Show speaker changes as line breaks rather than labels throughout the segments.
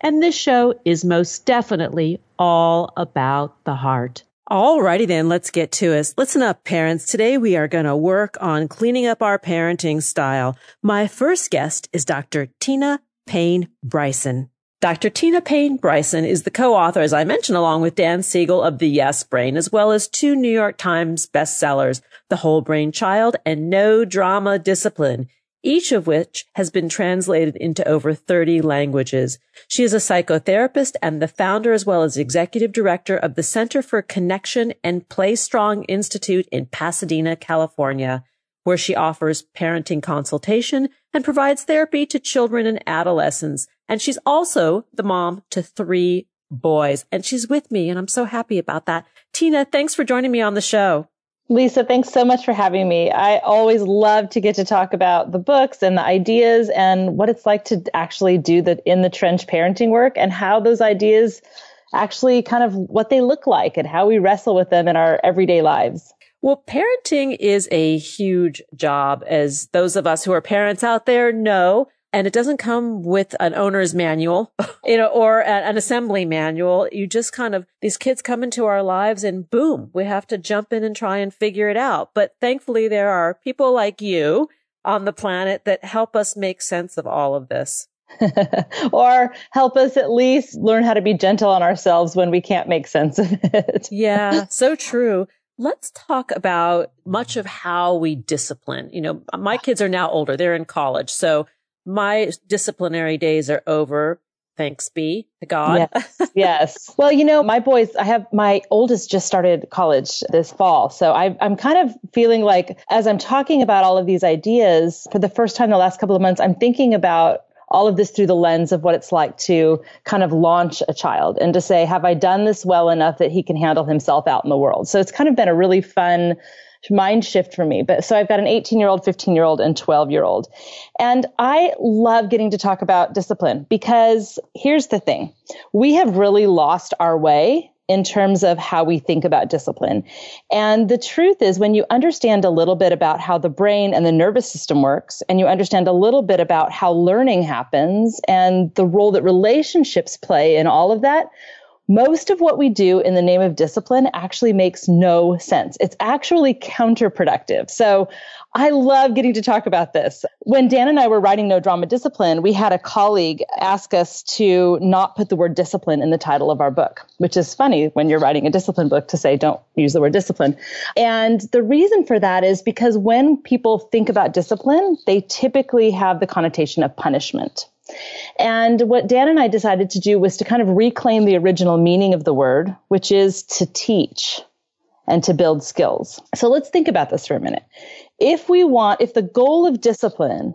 and this show is most definitely all about the heart. Alrighty then, let's get to it. Listen up, parents. Today we are going to work on cleaning up our parenting style. My first guest is Dr. Tina Payne Bryson. Dr. Tina Payne Bryson is the co-author, as I mentioned, along with Dan Siegel of The Yes Brain, as well as two New York Times bestsellers, The Whole Brain Child and No Drama Discipline, each of which has been translated into over 30 languages. She is a psychotherapist and the founder as well as executive director of the Center for Connection and Play Strong Institute in Pasadena, California, where she offers parenting consultation and provides therapy to children and adolescents and she's also the mom to three boys. And she's with me, and I'm so happy about that. Tina, thanks for joining me on the show.
Lisa, thanks so much for having me. I always love to get to talk about the books and the ideas and what it's like to actually do the in the trench parenting work and how those ideas actually kind of what they look like and how we wrestle with them in our everyday lives.
Well, parenting is a huge job, as those of us who are parents out there know and it doesn't come with an owner's manual, you know, or an assembly manual. You just kind of, these kids come into our lives and boom, we have to jump in and try and figure it out. But thankfully there are people like you on the planet that help us make sense of all of this.
or help us at least learn how to be gentle on ourselves when we can't make sense of it.
yeah, so true. Let's talk about much of how we discipline. You know, my kids are now older. They're in college. So my disciplinary days are over. Thanks be to God.
Yes. yes. Well, you know, my boys, I have my oldest just started college this fall. So I, I'm kind of feeling like as I'm talking about all of these ideas for the first time the last couple of months, I'm thinking about all of this through the lens of what it's like to kind of launch a child and to say, have I done this well enough that he can handle himself out in the world? So it's kind of been a really fun mind shift for me. But so I've got an 18 year old, 15 year old, and 12 year old. And I love getting to talk about discipline because here's the thing. We have really lost our way in terms of how we think about discipline. And the truth is when you understand a little bit about how the brain and the nervous system works and you understand a little bit about how learning happens and the role that relationships play in all of that, most of what we do in the name of discipline actually makes no sense. It's actually counterproductive. So I love getting to talk about this. When Dan and I were writing No Drama Discipline, we had a colleague ask us to not put the word discipline in the title of our book, which is funny when you're writing a discipline book to say don't use the word discipline. And the reason for that is because when people think about discipline, they typically have the connotation of punishment. And what Dan and I decided to do was to kind of reclaim the original meaning of the word, which is to teach and to build skills. So let's think about this for a minute. If we want, if the goal of discipline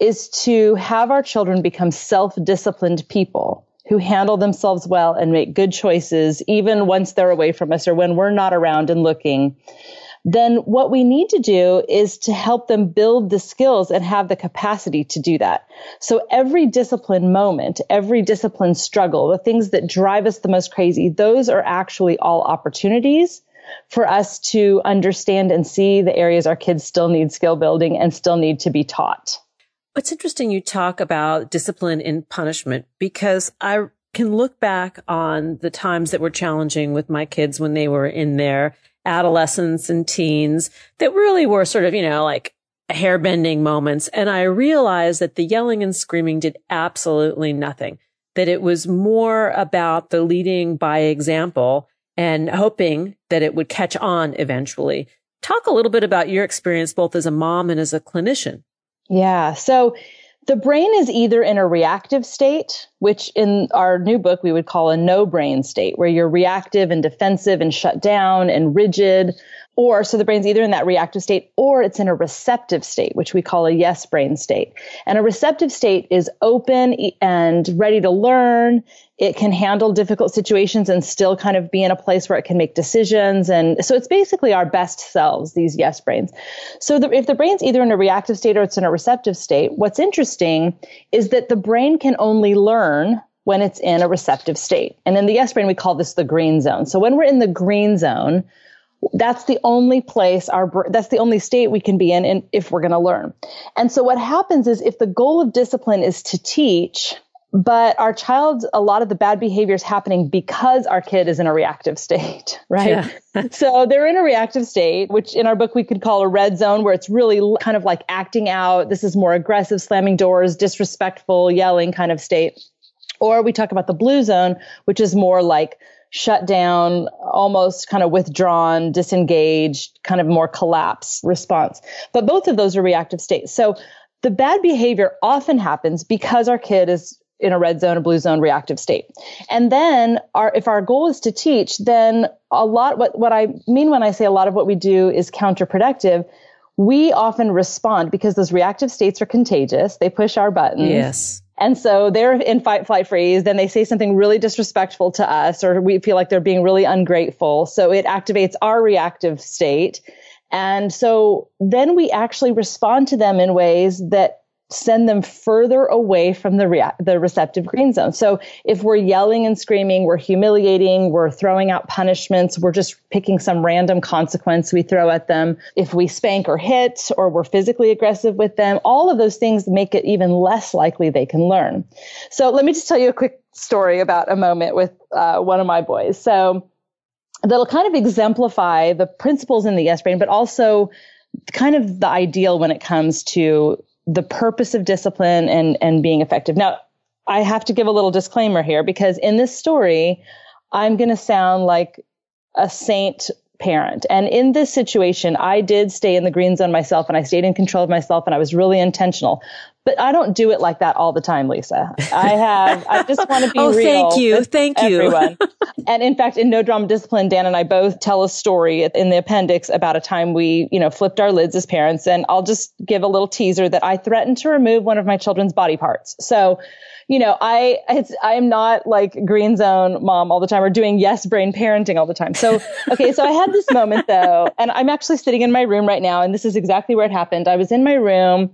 is to have our children become self-disciplined people, who handle themselves well and make good choices, even once they're away from us or when we're not around and looking, then what we need to do is to help them build the skills and have the capacity to do that. So every discipline moment, every discipline struggle, the things that drive us the most crazy, those are actually all opportunities for us to understand and see the areas our kids still need skill building and still need to be taught.
It's interesting you talk about discipline in punishment because I can look back on the times that were challenging with my kids when they were in their adolescence and teens that really were sort of, you know, like hair bending moments. And I realized that the yelling and screaming did absolutely nothing, that it was more about the leading by example and hoping that it would catch on eventually. Talk a little bit about your experience, both as a mom and as a clinician.
Yeah. So the brain is either in a reactive state, which in our new book we would call a no brain state, where you're reactive and defensive and shut down and rigid, or so the brain's either in that reactive state or it's in a receptive state, which we call a yes brain state. And a receptive state is open and ready to learn. It can handle difficult situations and still kind of be in a place where it can make decisions. And so it's basically our best selves, these yes brains. So the, if the brain's either in a reactive state or it's in a receptive state, what's interesting is that the brain can only learn when it's in a receptive state. And in the yes brain, we call this the green zone. So when we're in the green zone, that's the only place our that's the only state we can be in, in if we're going to learn. And so what happens is if the goal of discipline is to teach, but our child a lot of the bad behavior is happening because our kid is in a reactive state, right? Yeah. so they're in a reactive state, which in our book we could call a red zone where it's really kind of like acting out. This is more aggressive, slamming doors, disrespectful, yelling kind of state. Or we talk about the blue zone, which is more like shut down, almost kind of withdrawn, disengaged, kind of more collapse response. But both of those are reactive states. So the bad behavior often happens because our kid is in a red zone, a blue zone reactive state. And then our, if our goal is to teach, then a lot, what, what I mean when I say a lot of what we do is counterproductive, we often respond because those reactive states are contagious. They push our buttons.
Yes.
And so they're in fight, flight, freeze. Then they say something really disrespectful to us, or we feel like they're being really ungrateful. So it activates our reactive state. And so then we actually respond to them in ways that send them further away from the rea- the receptive green zone. So if we're yelling and screaming, we're humiliating, we're throwing out punishments, we're just picking some random consequence we throw at them. If we spank or hit or we're physically aggressive with them, all of those things make it even less likely they can learn. So let me just tell you a quick story about a moment with uh, one of my boys. So that'll kind of exemplify the principles in the yes brain, but also kind of the ideal when it comes to the purpose of discipline and, and being effective. Now, I have to give a little disclaimer here because in this story, I'm going to sound like a saint parent. And in this situation, I did stay in the green zone myself and I stayed in control of myself and I was really intentional. But I don't do it like that all the time, Lisa. I have, I just want to be
oh,
real.
thank you. Thank
you. And in fact, in No Drama Discipline, Dan and I both tell a story in the appendix about a time we, you know, flipped our lids as parents. And I'll just give a little teaser that I threatened to remove one of my children's body parts. So, you know, I it's I am not like green zone mom all the time or doing yes brain parenting all the time. So okay, so I had this moment though, and I'm actually sitting in my room right now, and this is exactly where it happened. I was in my room,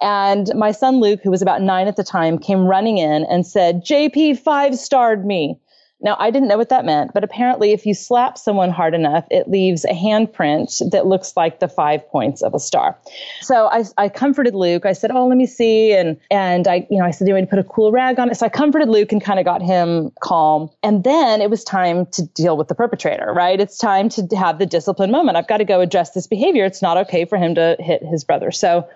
and my son Luke, who was about nine at the time, came running in and said, "JP five starred me." Now, I didn't know what that meant, but apparently, if you slap someone hard enough, it leaves a handprint that looks like the five points of a star. So I, I comforted Luke. I said, "Oh, let me see," and and I, you know, I said, "Do you want to put a cool rag on it?" So I comforted Luke and kind of got him calm. And then it was time to deal with the perpetrator. Right? It's time to have the discipline moment. I've got to go address this behavior. It's not okay for him to hit his brother. So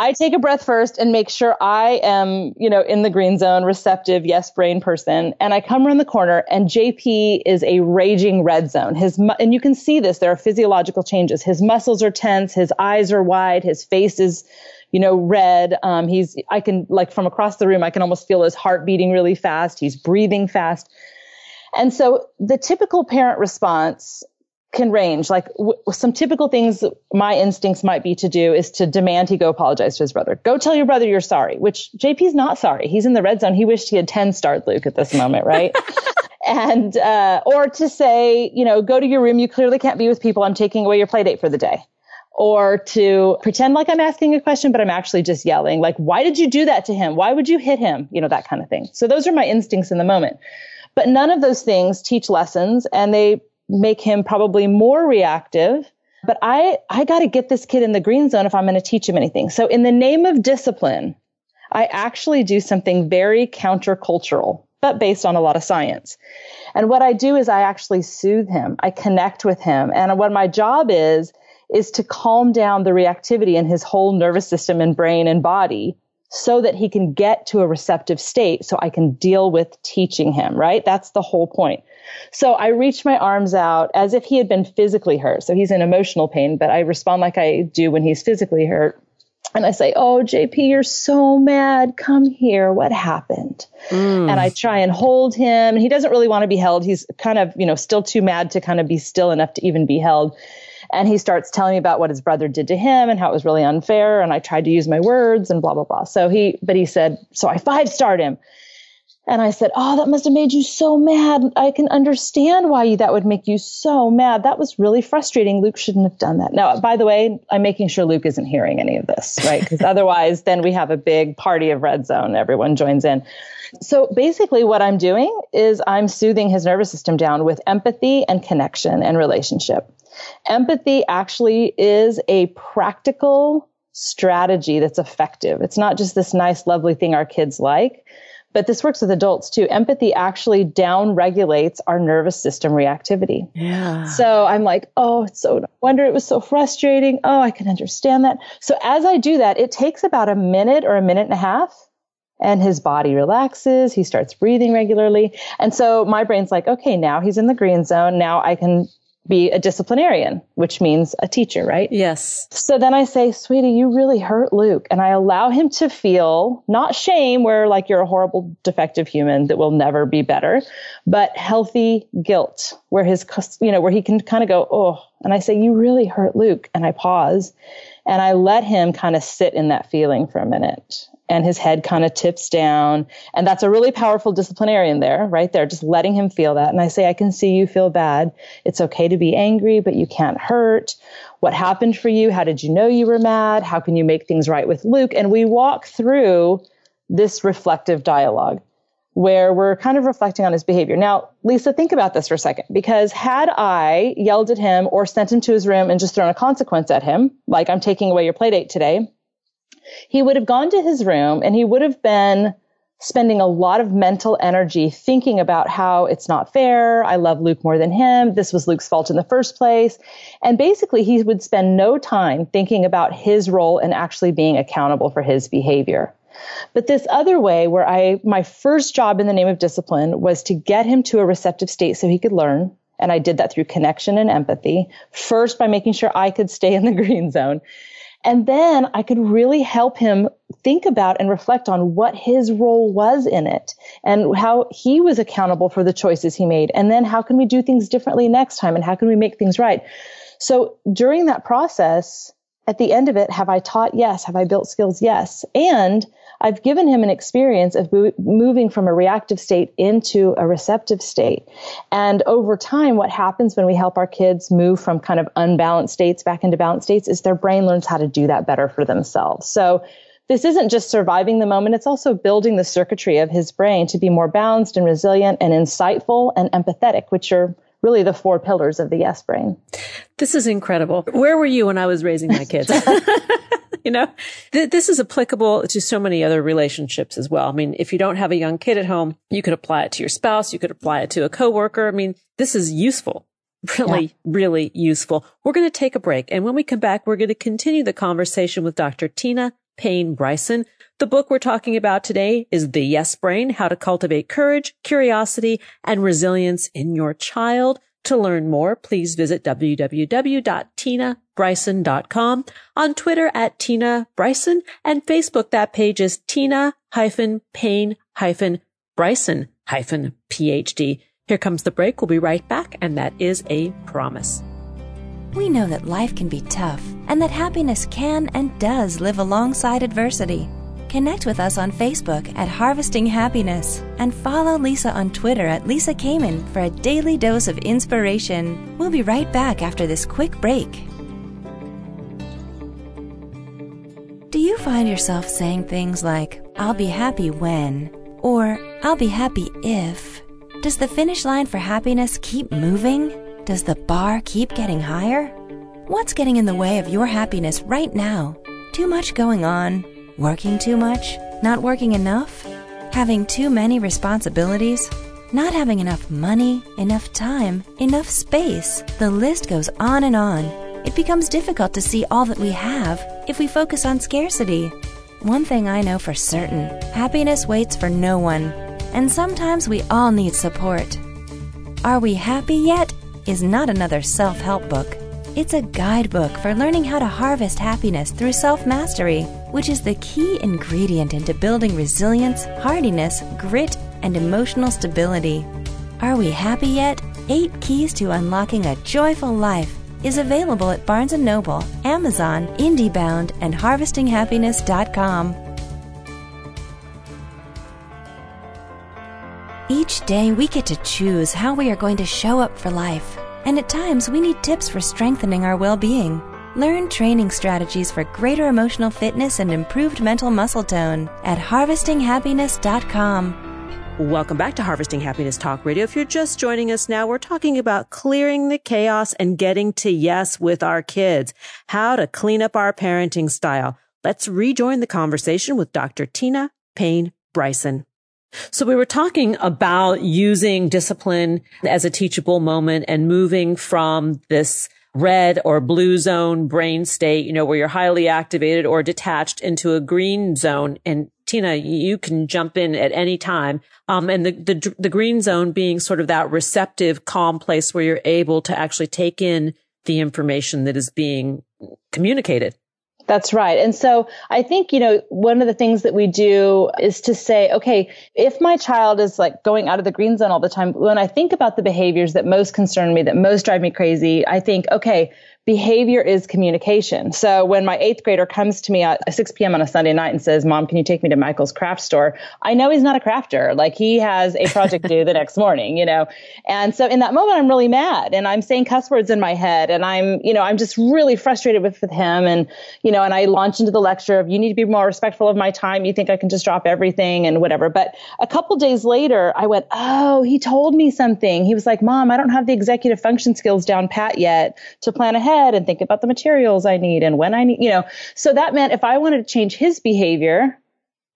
I take a breath first and make sure I am, you know, in the green zone, receptive, yes, brain person. And I come around the corner and JP is a raging red zone. His, and you can see this. There are physiological changes. His muscles are tense. His eyes are wide. His face is, you know, red. Um, he's, I can like from across the room, I can almost feel his heart beating really fast. He's breathing fast. And so the typical parent response can range. Like w- some typical things my instincts might be to do is to demand he go apologize to his brother. Go tell your brother you're sorry, which JP's not sorry. He's in the red zone. He wished he had 10 starred Luke at this moment, right? and, uh, or to say, you know, go to your room. You clearly can't be with people. I'm taking away your play date for the day. Or to pretend like I'm asking a question, but I'm actually just yelling, like, why did you do that to him? Why would you hit him? You know, that kind of thing. So those are my instincts in the moment. But none of those things teach lessons and they make him probably more reactive. But I, I got to get this kid in the green zone if I'm going to teach him anything. So in the name of discipline, I actually do something very countercultural, but based on a lot of science. And what I do is I actually soothe him. I connect with him. And what my job is, is to calm down the reactivity in his whole nervous system and brain and body so that he can get to a receptive state so I can deal with teaching him, right? That's the whole point. So I reach my arms out as if he had been physically hurt. So he's in emotional pain, but I respond like I do when he's physically hurt. And I say, Oh, JP, you're so mad. Come here. What happened? Mm. And I try and hold him. He doesn't really want to be held. He's kind of, you know, still too mad to kind of be still enough to even be held. And he starts telling me about what his brother did to him and how it was really unfair. And I tried to use my words and blah, blah, blah. So he, but he said, so I five starred him. And I said, Oh, that must have made you so mad. I can understand why you, that would make you so mad. That was really frustrating. Luke shouldn't have done that. Now, by the way, I'm making sure Luke isn't hearing any of this, right? Because otherwise, then we have a big party of red zone. Everyone joins in. So basically, what I'm doing is I'm soothing his nervous system down with empathy and connection and relationship. Empathy actually is a practical strategy that's effective. It's not just this nice, lovely thing our kids like but this works with adults too. Empathy actually down regulates our nervous system reactivity.
Yeah.
So I'm like, oh, it's so no wonder it was so frustrating. Oh, I can understand that. So as I do that, it takes about a minute or a minute and a half and his body relaxes. He starts breathing regularly. And so my brain's like, okay, now he's in the green zone. Now I can be a disciplinarian, which means a teacher, right?
Yes.
So then I say, sweetie, you really hurt Luke. And I allow him to feel not shame where like you're a horrible defective human that will never be better, but healthy guilt where his, you know, where he can kind of go, Oh, and I say, you really hurt Luke. And I pause and I let him kind of sit in that feeling for a minute and his head kind of tips down. And that's a really powerful disciplinarian there, right there, just letting him feel that. And I say, I can see you feel bad. It's okay to be angry, but you can't hurt. What happened for you? How did you know you were mad? How can you make things right with Luke? And we walk through this reflective dialogue where we're kind of reflecting on his behavior. Now, Lisa, think about this for a second, because had I yelled at him or sent him to his room and just thrown a consequence at him, like I'm taking away your playdate today, he would have gone to his room and he would have been spending a lot of mental energy thinking about how it's not fair. I love Luke more than him. This was Luke's fault in the first place. And basically, he would spend no time thinking about his role and actually being accountable for his behavior. But this other way where I, my first job in the name of discipline was to get him to a receptive state so he could learn. And I did that through connection and empathy. First by making sure I could stay in the green zone. And then I could really help him think about and reflect on what his role was in it and how he was accountable for the choices he made. And then how can we do things differently next time? And how can we make things right? So during that process, at the end of it, have I taught? Yes. Have I built skills? Yes. And I've given him an experience of moving from a reactive state into a receptive state. And over time, what happens when we help our kids move from kind of unbalanced states back into balanced states is their brain learns how to do that better for themselves. So this isn't just surviving the moment, it's also building the circuitry of his brain to be more balanced and resilient and insightful and empathetic, which are really the four pillars of the yes brain.
This is incredible. Where were you when I was raising my kids? you know, th- this is applicable to so many other relationships as well. I mean, if you don't have a young kid at home, you could apply it to your spouse. You could apply it to a coworker. I mean, this is useful. Really, yeah. really useful. We're going to take a break. And when we come back, we're going to continue the conversation with Dr. Tina Payne Bryson. The book we're talking about today is The Yes Brain, How to Cultivate Courage, Curiosity, and Resilience in Your Child. To learn more, please visit www.tinabryson.com, on Twitter at Tina Bryson, and Facebook that page is Tina hyphen Payne hyphen Bryson hyphen PhD. Here comes the break. We'll be right back, and that is a promise.
We know that life can be tough and that happiness can and does live alongside adversity. Connect with us on Facebook at Harvesting Happiness and follow Lisa on Twitter at Lisa Kamen for a daily dose of inspiration. We'll be right back after this quick break. Do you find yourself saying things like, I'll be happy when, or I'll be happy if? Does the finish line for happiness keep moving? Does the bar keep getting higher? What's getting in the way of your happiness right now? Too much going on? Working too much? Not working enough? Having too many responsibilities? Not having enough money, enough time, enough space? The list goes on and on. It becomes difficult to see all that we have if we focus on scarcity. One thing I know for certain happiness waits for no one, and sometimes we all need support. Are We Happy Yet? is not another self help book. It's a guidebook for learning how to harvest happiness through self mastery, which is the key ingredient into building resilience, hardiness, grit, and emotional stability. Are We Happy Yet? Eight Keys to Unlocking a Joyful Life is available at Barnes & Noble, Amazon, IndieBound, and HarvestingHappiness.com. Each day we get to choose how we are going to show up for life, and at times we need tips for strengthening our well-being. Learn training strategies for greater emotional fitness and improved mental muscle tone at harvestinghappiness.com.
Welcome back to Harvesting Happiness Talk Radio. If you're just joining us now, we're talking about clearing the chaos and getting to yes with our kids, how to clean up our parenting style. Let's rejoin the conversation with Dr. Tina Payne Bryson. So we were talking about using discipline as a teachable moment and moving from this red or blue zone brain state, you know, where you're highly activated or detached into a green zone. And Tina, you can jump in at any time. Um, and the, the, the green zone being sort of that receptive, calm place where you're able to actually take in the information that is being communicated.
That's right. And so I think, you know, one of the things that we do is to say, okay, if my child is like going out of the green zone all the time, when I think about the behaviors that most concern me, that most drive me crazy, I think, okay, behavior is communication. So when my eighth grader comes to me at 6 p.m. on a Sunday night and says, Mom, can you take me to Michael's craft store? I know he's not a crafter. Like he has a project due the next morning, you know? And so in that moment, I'm really mad and I'm saying cuss words in my head and I'm, you know, I'm just really frustrated with, with him. And, you know, and I launch into the lecture of you need to be more respectful of my time. You think I can just drop everything and whatever. But a couple days later, I went, Oh, he told me something. He was like, Mom, I don't have the executive function skills down pat yet to plan ahead and think about the materials I need and when I need, you know. So that meant if I wanted to change his behavior,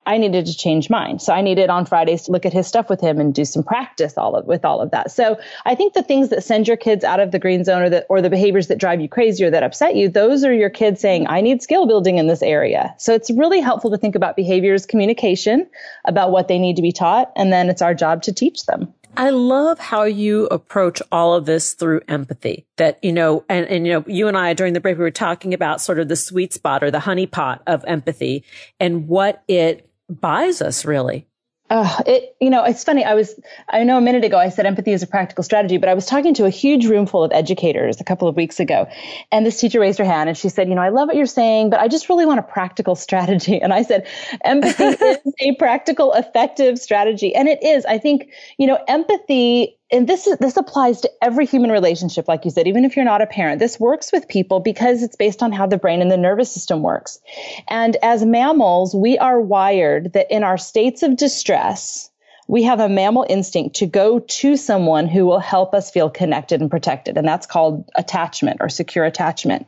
I needed to change mine. So I needed on Fridays to look at his stuff with him and do some practice all of, with all of that. So I think the things that send your kids out of the green zone or the, or the behaviors that drive you crazy or that upset you, those are your kids saying, I need skill building in this area. So it's really helpful to think about behaviors, communication about what they need to be taught. And then it's our job to teach them.
I love how you approach all of this through empathy that, you know, and, and, you know, you and I during the break, we were talking about sort of the sweet spot or the honey pot of empathy and what it buys us really.
Oh, it, you know, it's funny. I was, I know a minute ago I said empathy is a practical strategy, but I was talking to a huge room full of educators a couple of weeks ago. And this teacher raised her hand and she said, you know, I love what you're saying, but I just really want a practical strategy. And I said, empathy is a practical, effective strategy. And it is. I think, you know, empathy and this is this applies to every human relationship like you said even if you're not a parent this works with people because it's based on how the brain and the nervous system works and as mammals we are wired that in our states of distress we have a mammal instinct to go to someone who will help us feel connected and protected. And that's called attachment or secure attachment.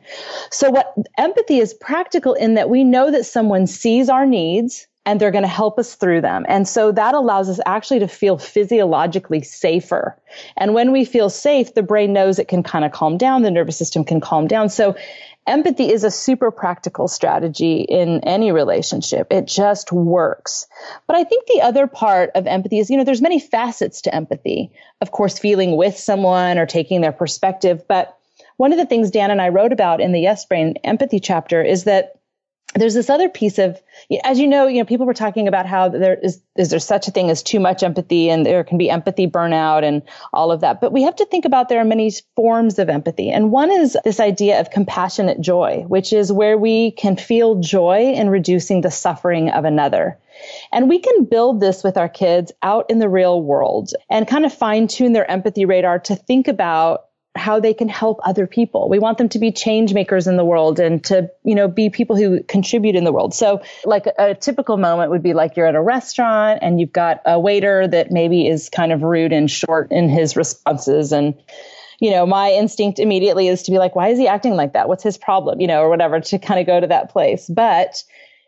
So what empathy is practical in that we know that someone sees our needs and they're going to help us through them. And so that allows us actually to feel physiologically safer. And when we feel safe, the brain knows it can kind of calm down. The nervous system can calm down. So empathy is a super practical strategy in any relationship. It just works. But I think the other part of empathy is, you know, there's many facets to empathy. Of course, feeling with someone or taking their perspective. But one of the things Dan and I wrote about in the Yes Brain empathy chapter is that there's this other piece of, as you know, you know, people were talking about how there is, is there such a thing as too much empathy and there can be empathy burnout and all of that. But we have to think about there are many forms of empathy. And one is this idea of compassionate joy, which is where we can feel joy in reducing the suffering of another. And we can build this with our kids out in the real world and kind of fine tune their empathy radar to think about how they can help other people. We want them to be change makers in the world and to, you know, be people who contribute in the world. So like a, a, typical moment would be like you're at a restaurant and you've got a waiter that maybe is kind of rude and short in his responses and you know, my instinct immediately is to be like, why is he acting like that? What's his problem? You know, or whatever to kind of go to that place. But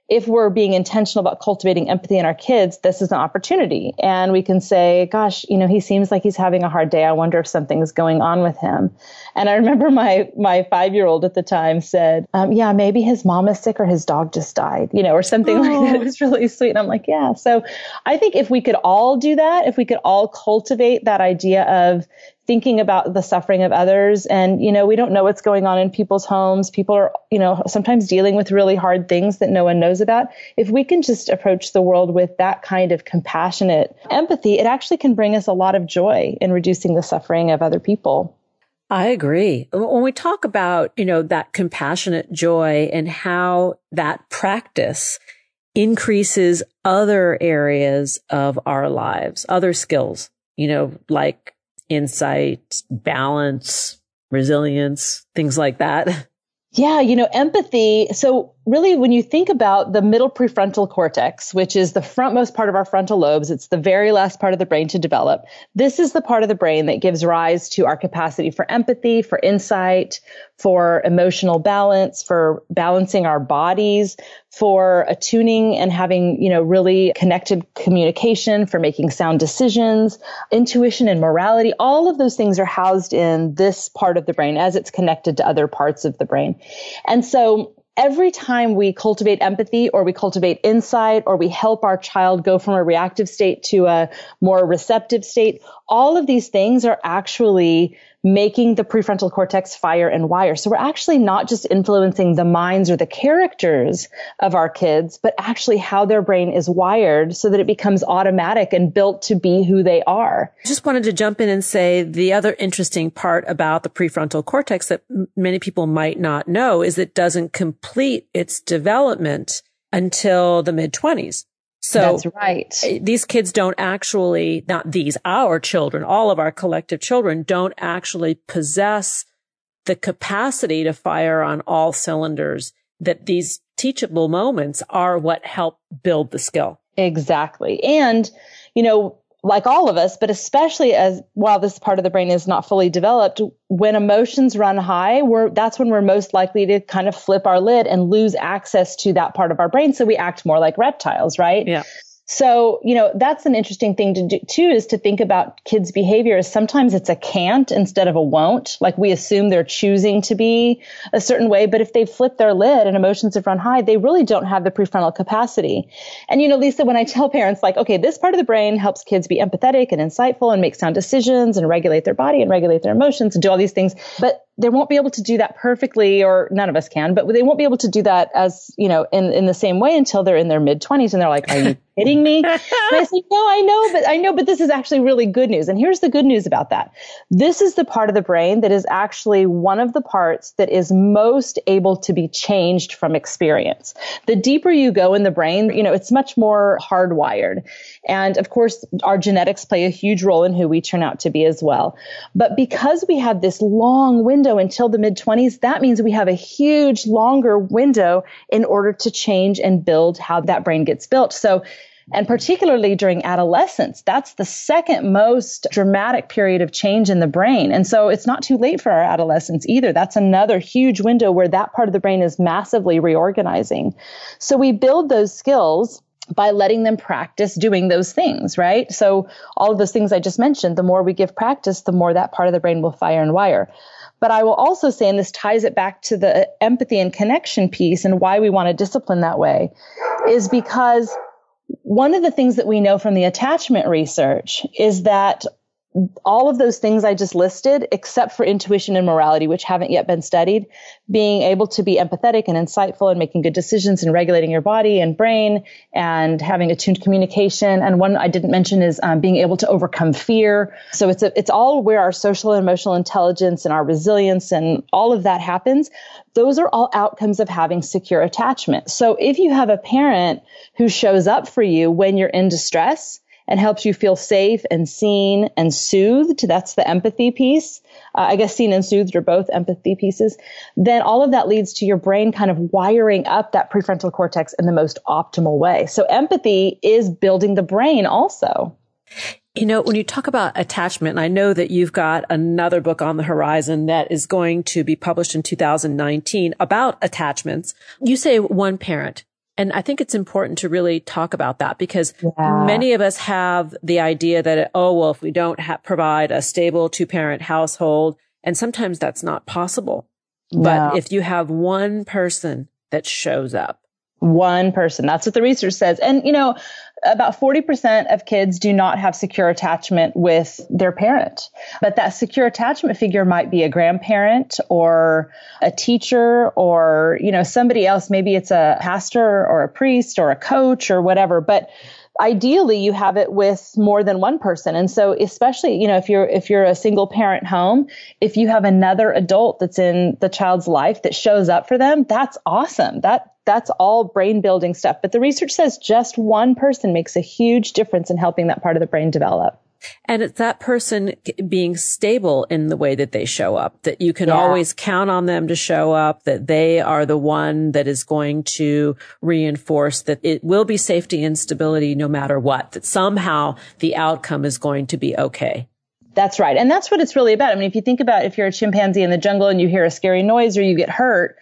if we're being intentional about cultivating empathy in our kids, this is an opportunity. And we can say, gosh, you know, he seems like he's having a hard day. I wonder if something's going on with him. And I remember my, my five year old at the time said, um, yeah, maybe his mom is sick or his dog just died, you know, or something oh. like that. It was really sweet. And I'm like, yeah. So I think if we could all do that, if we could all cultivate that idea of thinking about the suffering of others. And, you know, we don't know what's going on in people's homes. People are, you know, sometimes dealing with really hard things that no one knows about. If we can just approach the world with that kind of compassionate empathy, it actually can bring us a lot of joy in reducing the suffering of other people.
I agree. When we talk about, you know, that compassionate joy and how that practice increases other areas of our lives, other skills, you know, like insight, balance, resilience, things like that.
Yeah, you know, empathy. So really, when you think about the middle prefrontal cortex, which is the frontmost part of our frontal lobes, it's the very last part of the brain to develop. This is the part of the brain that gives rise to our capacity for empathy, for insight, for emotional balance, for balancing our bodies, for attuning and having, you know, really connected communication, for making sound decisions, intuition and morality. All of those things are housed in this part of the brain as it's connected to other parts of the brain. And so every time we cultivate empathy or we cultivate insight or we help our child go from a reactive state to a more receptive state, all of these things are actually making the prefrontal cortex fire and wire. So we're actually not just influencing the minds or the characters of our kids, but actually how their brain is wired so that it becomes automatic and built to be who they are.
I just wanted to jump in and say the other interesting part about the prefrontal cortex that m- many people might not know is it doesn't complete its development until the mid 20s.
So that's right.
Eh, these kids don't actually, not these, our children, all of our collective children don't actually possess the capacity to fire on all cylinders that these teachable moments are what help build the skill.
Exactly. And, you know, like all of us, but especially as while this part of the brain is not fully developed, when emotions run high, we're, that's when we're most likely to kind of flip our lid and lose access to that part of our brain. So we act more like reptiles, right?
Yeah.
So, you know, that's an interesting thing to do too, is to think about kids' behavior. Is sometimes it's a can't instead of a won't. Like we assume they're choosing to be a certain way, but if they flip their lid and emotions have run high, they really don't have the prefrontal capacity. And, you know, Lisa, when I tell parents like, okay, this part of the brain helps kids be empathetic and insightful and make sound decisions and regulate their body and regulate their emotions and do all these things, but they won't be able to do that perfectly or none of us can, but they won't be able to do that as, you know, in, in the same way until they're in their mid twenties and they're like, are you kidding me? and I say, no, I know, but I know, but this is actually really good news. And here's the good news about that. This is the part of the brain that is actually one of the parts that is most able to be changed from experience. The deeper you go in the brain, you know, it's much more hardwired. And of course, our genetics play a huge role in who we turn out to be as well. But because we have this long window until the mid 20s, that means we have a huge longer window in order to change and build how that brain gets built. So, and particularly during adolescence, that's the second most dramatic period of change in the brain. And so it's not too late for our adolescents either. That's another huge window where that part of the brain is massively reorganizing. So we build those skills by letting them practice doing those things, right? So all of those things I just mentioned, the more we give practice, the more that part of the brain will fire and wire. But I will also say, and this ties it back to the empathy and connection piece and why we want to discipline that way, is because one of the things that we know from the attachment research is that all of those things I just listed, except for intuition and morality, which haven't yet been studied, being able to be empathetic and insightful and making good decisions and regulating your body and brain and having attuned communication. And one I didn't mention is um, being able to overcome fear. So it's a, it's all where our social and emotional intelligence and our resilience and all of that happens. Those are all outcomes of having secure attachment. So if you have a parent who shows up for you when you're in distress, and helps you feel safe and seen and soothed. That's the empathy piece. Uh, I guess seen and soothed are both empathy pieces. Then all of that leads to your brain kind of wiring up that prefrontal cortex in the most optimal way. So empathy is building the brain also.
You know, when you talk about attachment, and I know that you've got another book on the horizon that is going to be published in 2019 about attachments. You say one parent. And I think it's important to really talk about that because yeah. many of us have the idea that, oh, well, if we don't ha- provide a stable two parent household, and sometimes that's not possible. But if you have one person that shows up,
one person. That's what the research says. And, you know, about 40% of kids do not have secure attachment with their parent. But that secure attachment figure might be a grandparent or a teacher or, you know, somebody else. Maybe it's a pastor or a priest or a coach or whatever. But ideally you have it with more than one person and so especially you know if you're if you're a single parent home if you have another adult that's in the child's life that shows up for them that's awesome that that's all brain building stuff. But the research says just one person makes a huge difference in helping that part of the brain develop.
And it's that person being stable in the way that they show up, that you can yeah. always count on them to show up, that they are the one that is going to reinforce that it will be safety and stability no matter what, that somehow the outcome is going to be okay.
That's right. And that's what it's really about. I mean, if you think about if you're a chimpanzee in the jungle and you hear a scary noise or you get hurt,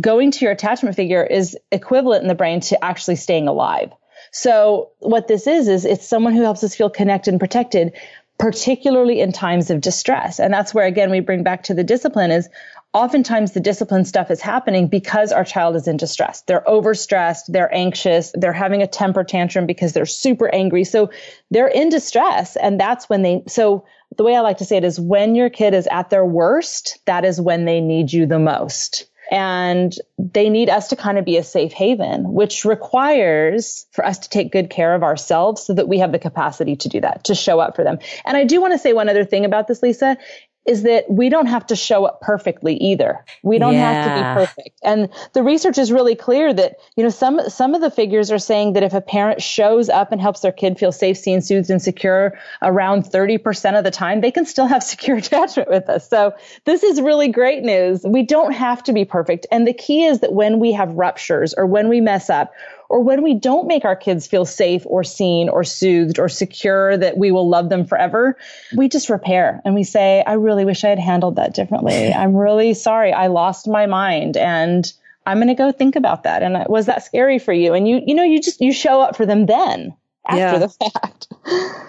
going to your attachment figure is equivalent in the brain to actually staying alive. So what this is, is it's someone who helps us feel connected and protected, particularly in times of distress. And that's where, again, we bring back to the discipline is oftentimes the discipline stuff is happening because our child is in distress. They're overstressed. They're anxious. They're having a temper tantrum because they're super angry. So they're in distress. And that's when they, so the way I like to say it is when your kid is at their worst, that is when they need you the most and they need us to kind of be a safe haven, which requires for us to take good care of ourselves so that we have the capacity to do that, to show up for them. And I do want to say one other thing about this, Lisa, is that we don't have to show up perfectly either. We don't yeah. have to be perfect. And the research is really clear that, you know, some, some of the figures are saying that if a parent shows up and helps their kid feel safe, seen, soothed, and secure around 30% of the time, they can still have secure attachment with us. So this is really great news. We don't have to be perfect. And the key is that when we have ruptures or when we mess up, or when we don't make our kids feel safe or seen or soothed or secure that we will love them forever, we just repair and we say, I really wish I had handled that differently. I'm really sorry. I lost my mind and I'm going to go think about that. And was that scary for you? And you, you know, you just, you show up for them then after yeah. the fact.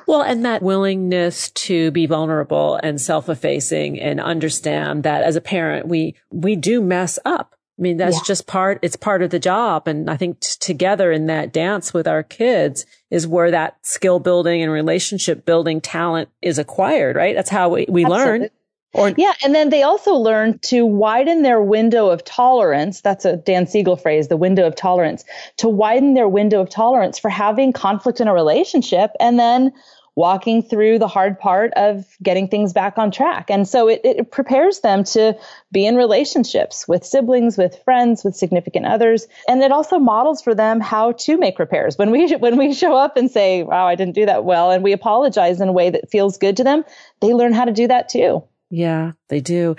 Well, and that willingness to be vulnerable and self-effacing and understand that as a parent, we, we do mess up. I mean, that's yeah. just part, it's part of the job. And I think t- together in that dance with our kids is where that skill building and relationship building talent is acquired, right? That's how we, we learn.
Or, yeah, and then they also learn to widen their window of tolerance. That's a Dan Siegel phrase, the window of tolerance, to widen their window of tolerance for having conflict in a relationship and then walking through the hard part of getting things back on track. And so it, it prepares them to be in relationships with siblings, with friends, with significant others. And it also models for them how to make repairs. When we, when we show up and say, wow, I didn't do that well, and we apologize in a way that feels good to them, they learn how to do that too.
Yeah, they do.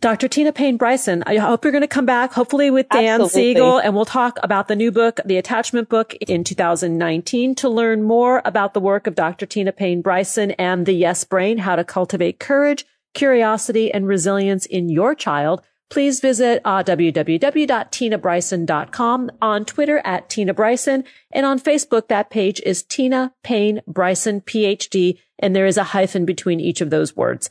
Dr. Tina Payne Bryson, I hope you're going to come back, hopefully with Dan Absolutely. Siegel, and we'll talk about the new book, The Attachment Book in 2019 to learn more about the work of Dr. Tina Payne Bryson and the Yes Brain, how to cultivate courage, curiosity, and resilience in your child. Please visit uh, www.tinabryson.com, on Twitter at Tina Bryson, and on Facebook, that page is Tina Payne Bryson, PhD, and there is a hyphen between each of those words.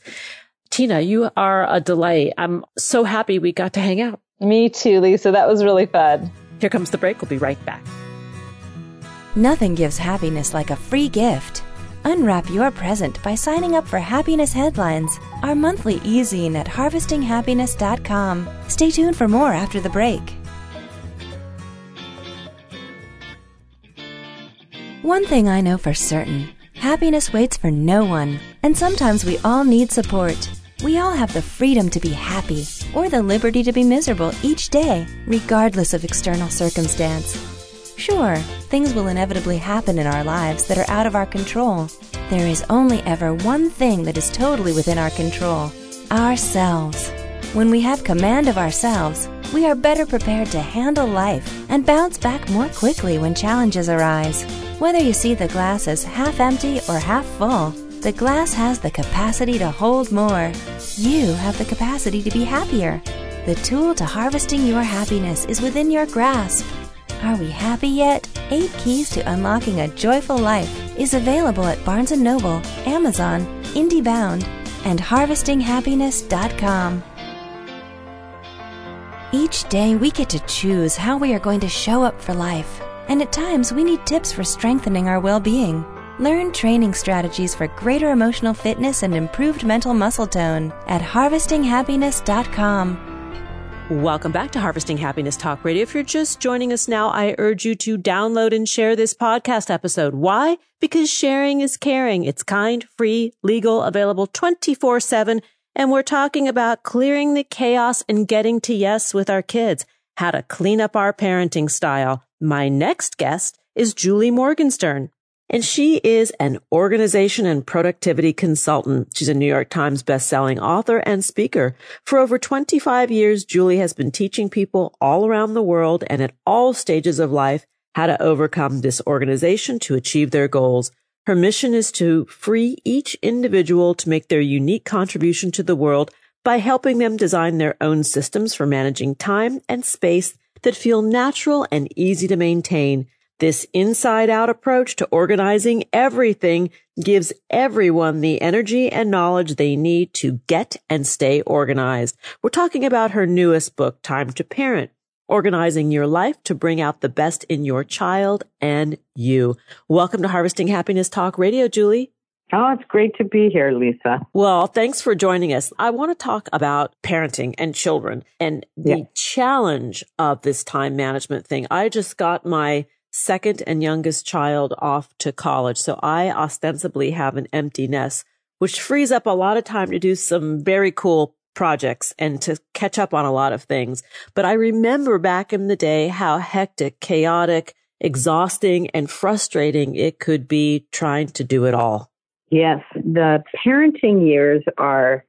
Tina, you are a delight. I'm so happy we got to hang out.
Me too, Lisa. That was really fun.
Here comes the break. We'll be right back.
Nothing gives happiness like a free gift. Unwrap your present by signing up for Happiness Headlines, our monthly e-zine at harvestinghappiness.com. Stay tuned for more after the break. One thing I know for certain happiness waits for no one, and sometimes we all need support. We all have the freedom to be happy or the liberty to be miserable each day, regardless of external circumstance. Sure, things will inevitably happen in our lives that are out of our control. There is only ever one thing that is totally within our control ourselves. When we have command of ourselves, we are better prepared to handle life and bounce back more quickly when challenges arise. Whether you see the glass as half empty or half full, the glass has the capacity to hold more. You have the capacity to be happier. The tool to harvesting your happiness is within your grasp. Are we happy yet? Eight Keys to Unlocking a Joyful Life is available at Barnes & Noble, Amazon, IndieBound, and harvestinghappiness.com. Each day we get to choose how we are going to show up for life and at times we need tips for strengthening our well being. Learn training strategies for greater emotional fitness and improved mental muscle tone at harvestinghappiness.com.
Welcome back to Harvesting Happiness Talk Radio. If you're just joining us now, I urge you to download and share this podcast episode. Why? Because sharing is caring. It's kind, free, legal, available 24 7. And we're talking about clearing the chaos and getting to yes with our kids, how to clean up our parenting style. My next guest is Julie Morgenstern, and she is an organization and productivity consultant. She's a New York Times bestselling author and speaker. For over 25 years, Julie has been teaching people all around the world and at all stages of life how to overcome disorganization to achieve their goals. Her mission is to free each individual to make their unique contribution to the world by helping them design their own systems for managing time and space that feel natural and easy to maintain. This inside out approach to organizing everything gives everyone the energy and knowledge they need to get and stay organized. We're talking about her newest book, Time to Parent, organizing your life to bring out the best in your child and you. Welcome to Harvesting Happiness Talk Radio, Julie.
Oh, it's great to be here, Lisa.
Well, thanks for joining us. I want to talk about parenting and children and the yeah. challenge of this time management thing. I just got my second and youngest child off to college. So I ostensibly have an empty nest, which frees up a lot of time to do some very cool projects and to catch up on a lot of things. But I remember back in the day how hectic, chaotic, exhausting and frustrating it could be trying to do it all.
Yes, the parenting years are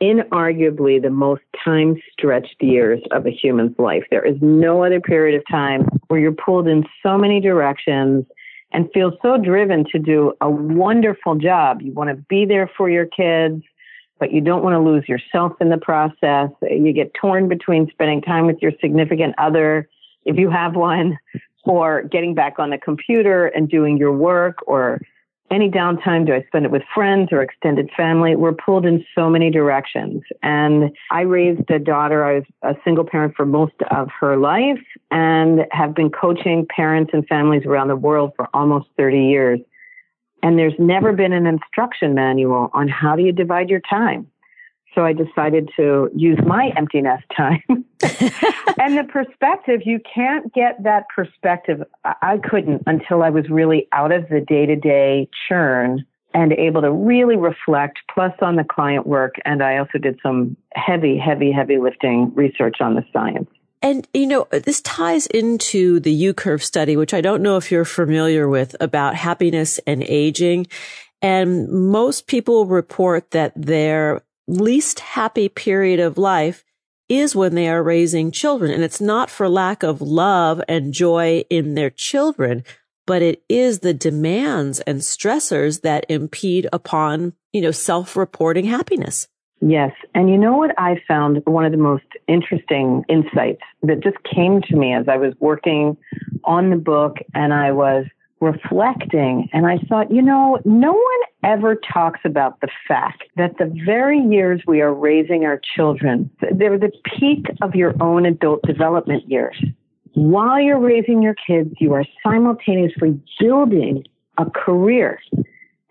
inarguably the most time stretched years of a human's life. There is no other period of time where you're pulled in so many directions and feel so driven to do a wonderful job. You want to be there for your kids, but you don't want to lose yourself in the process. You get torn between spending time with your significant other, if you have one, or getting back on the computer and doing your work or any downtime? Do I spend it with friends or extended family? We're pulled in so many directions. And I raised a daughter. I was a single parent for most of her life and have been coaching parents and families around the world for almost 30 years. And there's never been an instruction manual on how do you divide your time. So I decided to use my empty nest time. and the perspective, you can't get that perspective. I couldn't until I was really out of the day to day churn and able to really reflect, plus on the client work. And I also did some heavy, heavy, heavy lifting research on the science.
And, you know, this ties into the U curve study, which I don't know if you're familiar with about happiness and aging. And most people report that their least happy period of life is when they are raising children. And it's not for lack of love and joy in their children, but it is the demands and stressors that impede upon, you know, self-reporting happiness.
Yes. And you know what I found one of the most interesting insights that just came to me as I was working on the book and I was reflecting and I thought, you know, no one ever talks about the fact that the very years we are raising our children, they're the peak of your own adult development years. While you're raising your kids, you are simultaneously building a career.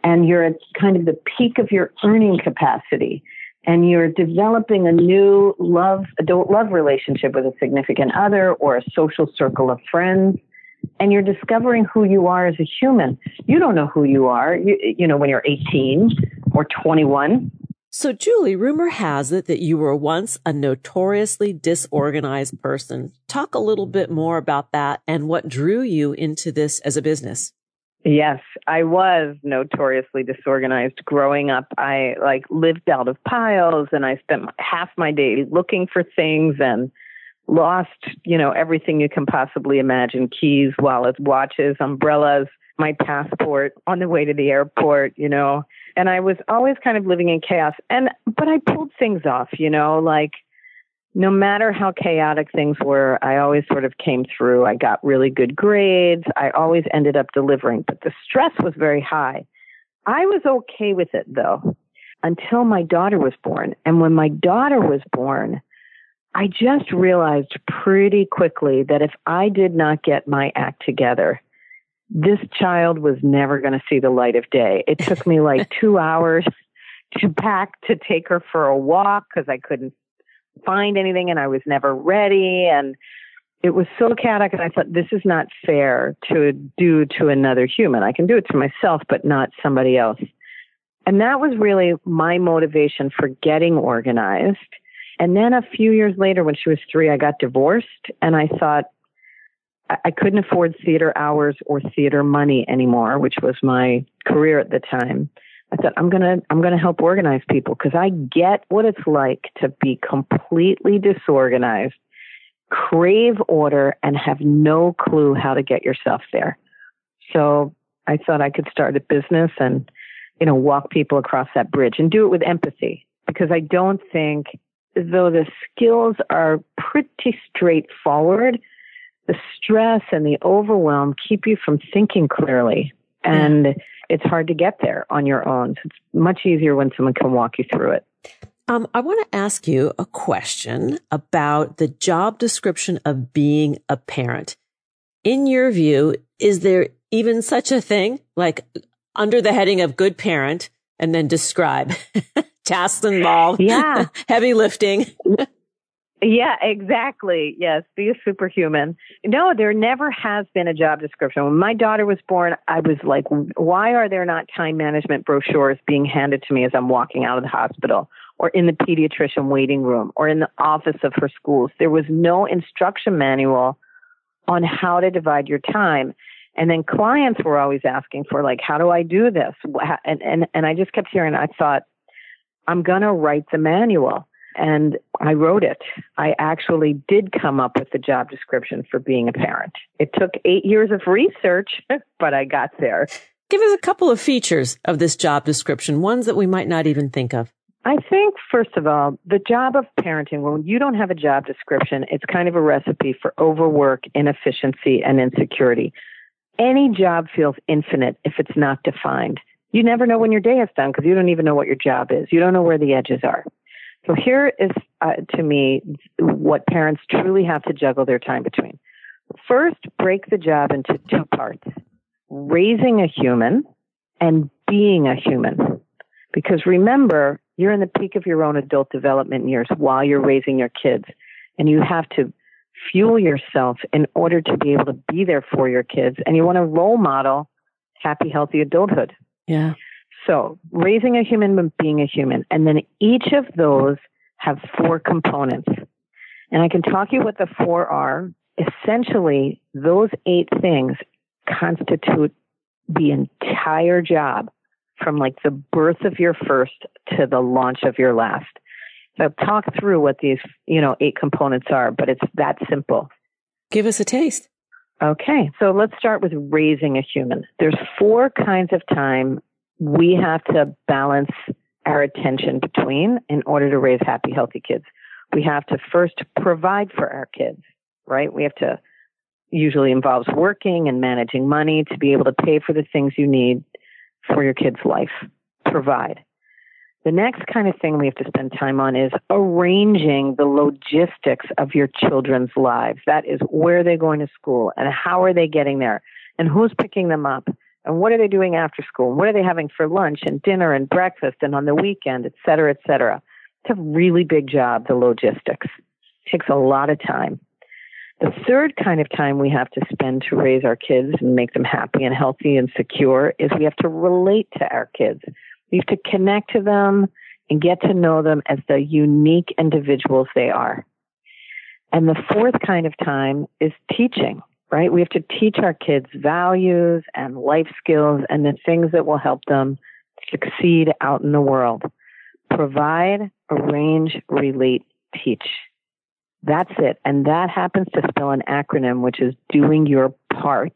and you're at kind of the peak of your earning capacity and you're developing a new love, adult love relationship with a significant other or a social circle of friends. And you're discovering who you are as a human. You don't know who you are, you, you know, when you're 18 or 21.
So, Julie, rumor has it that you were once a notoriously disorganized person. Talk a little bit more about that and what drew you into this as a business.
Yes, I was notoriously disorganized growing up. I like lived out of piles and I spent half my day looking for things and lost, you know, everything you can possibly imagine, keys, wallets, watches, umbrellas, my passport on the way to the airport, you know. And I was always kind of living in chaos. And but I pulled things off, you know, like no matter how chaotic things were, I always sort of came through. I got really good grades. I always ended up delivering, but the stress was very high. I was okay with it though until my daughter was born. And when my daughter was born, I just realized pretty quickly that if I did not get my act together, this child was never going to see the light of day. It took me like two hours to pack to take her for a walk because I couldn't find anything and I was never ready. And it was so chaotic. And I thought, this is not fair to do to another human. I can do it to myself, but not somebody else. And that was really my motivation for getting organized. And then a few years later, when she was three, I got divorced and I thought I couldn't afford theater hours or theater money anymore, which was my career at the time. I thought I'm gonna I'm gonna help organize people because I get what it's like to be completely disorganized, crave order, and have no clue how to get yourself there. So I thought I could start a business and you know walk people across that bridge and do it with empathy because I don't think though the skills are pretty straightforward, the stress and the overwhelm keep you from thinking clearly and it's hard to get there on your own. So it's much easier when someone can walk you through it.
Um, I want to ask you a question about the job description of being a parent. In your view, is there even such a thing like under the heading of good parent and then describe tasks involved?
Yeah.
heavy lifting.
Yeah, exactly. Yes, be a superhuman. No, there never has been a job description. When my daughter was born, I was like, why are there not time management brochures being handed to me as I'm walking out of the hospital or in the pediatrician waiting room or in the office of her schools? There was no instruction manual on how to divide your time. And then clients were always asking for like, how do I do this? And, and, and I just kept hearing, I thought, I'm going to write the manual and I wrote it. I actually did come up with the job description for being a parent. It took eight years of research, but I got there.
Give us a couple of features of this job description, ones that we might not even think of.
I think, first of all, the job of parenting, when you don't have a job description, it's kind of a recipe for overwork, inefficiency, and insecurity. Any job feels infinite if it's not defined. You never know when your day is done because you don't even know what your job is. You don't know where the edges are. So here is, uh, to me, what parents truly have to juggle their time between. First, break the job into two parts raising a human and being a human. Because remember, you're in the peak of your own adult development years while you're raising your kids, and you have to fuel yourself in order to be able to be there for your kids. And you want to role model happy, healthy adulthood.
Yeah.
So raising a human but being a human. And then each of those have four components. And I can talk you what the four are. Essentially, those eight things constitute the entire job from like the birth of your first to the launch of your last. So I'll talk through what these, you know, eight components are, but it's that simple.
Give us a taste.
Okay. So let's start with raising a human. There's four kinds of time we have to balance our attention between in order to raise happy, healthy kids. We have to first provide for our kids, right? We have to usually involves working and managing money to be able to pay for the things you need for your kid's life. Provide. The next kind of thing we have to spend time on is arranging the logistics of your children's lives. That is where they're going to school and how are they getting there and who's picking them up And what are they doing after school? And what are they having for lunch and dinner and breakfast and on the weekend, et cetera, et cetera? It's a really big job, the logistics. It takes a lot of time. The third kind of time we have to spend to raise our kids and make them happy and healthy and secure is we have to relate to our kids. We have to connect to them and get to know them as the unique individuals they are. And the fourth kind of time is teaching, right? We have to teach our kids values and life skills and the things that will help them succeed out in the world. Provide, arrange, relate, teach. That's it. And that happens to spell an acronym, which is doing your part,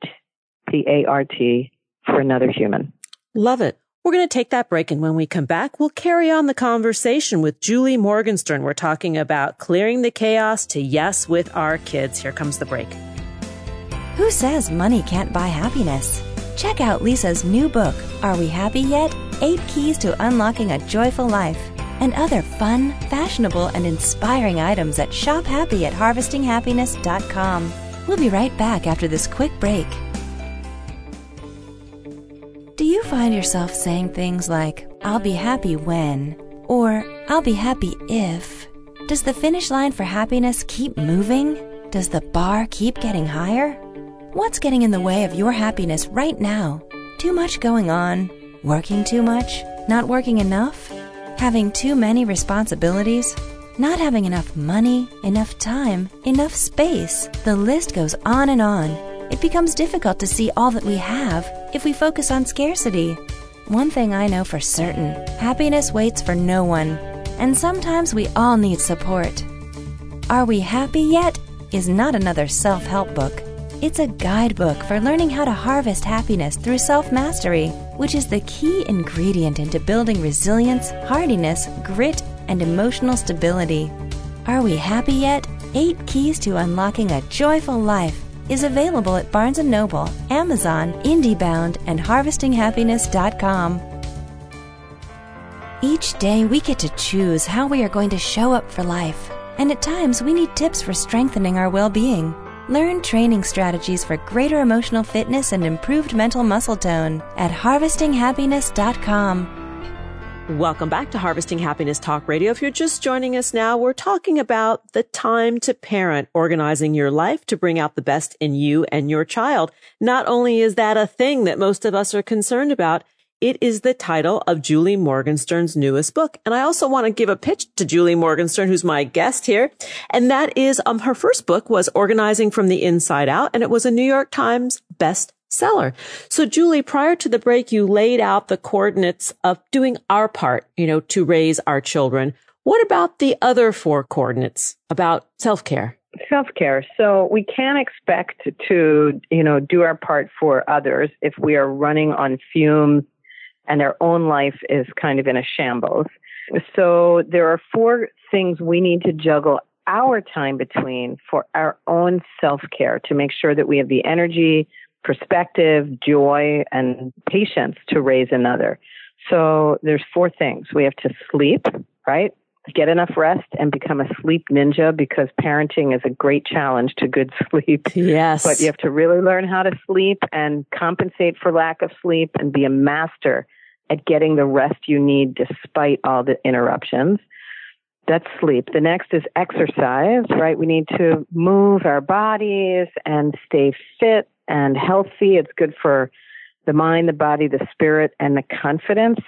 P A R T, for another human.
Love it. We're going to take that break. And when we come back, we'll carry on the conversation with Julie Morgenstern. We're talking about clearing the chaos to yes with our kids. Here comes the break.
Who says money can't buy happiness? Check out Lisa's new book, Are We Happy Yet? Eight Keys to Unlocking a Joyful Life, and other fun, fashionable, and inspiring items at shophappy at harvestinghappiness.com. We'll be right back after this quick break. Do you find yourself saying things like, I'll be happy when, or I'll be happy if? Does the finish line for happiness keep moving? Does the bar keep getting higher? What's getting in the way of your happiness right now? Too much going on? Working too much? Not working enough? Having too many responsibilities? Not having enough money, enough time, enough space? The list goes on and on it becomes difficult to see all that we have if we focus on scarcity. One thing I know for certain happiness waits for no one, and sometimes we all need support. Are We Happy Yet? is not another self help book. It's a guidebook for learning how to harvest happiness through self mastery, which is the key ingredient into building resilience, hardiness, grit, and emotional stability. Are We Happy Yet? Eight Keys to Unlocking a Joyful Life is available at Barnes & Noble, Amazon, IndieBound, and HarvestingHappiness.com. Each day we get to choose how we are going to show up for life, and at times we need tips for strengthening our well-being. Learn training strategies for greater emotional fitness and improved mental muscle tone at harvestinghappiness.com.
Welcome back to Harvesting Happiness Talk Radio. If you're just joining us now, we're talking about the time to parent, organizing your life to bring out the best in you and your child. Not only is that a thing that most of us are concerned about, it is the title of Julie Morgenstern's newest book. And I also want to give a pitch to Julie Morgenstern, who's my guest here. And that is, um, her first book was Organizing from the Inside Out, and it was a New York Times best seller. So Julie, prior to the break, you laid out the coordinates of doing our part, you know, to raise our children. What about the other four coordinates about self-care?
Self-care. So we can't expect to, you know, do our part for others if we are running on fumes and our own life is kind of in a shambles. So there are four things we need to juggle our time between for our own self-care to make sure that we have the energy, perspective, joy, and patience to raise another. So there's four things. We have to sleep, right? Get enough rest and become a sleep ninja because parenting is a great challenge to good sleep.
Yes.
But you have to really learn how to sleep and compensate for lack of sleep and be a master at getting the rest you need despite all the interruptions. That's sleep. The next is exercise, right? We need to move our bodies and stay fit and healthy. It's good for the mind, the body, the spirit, and the confidence.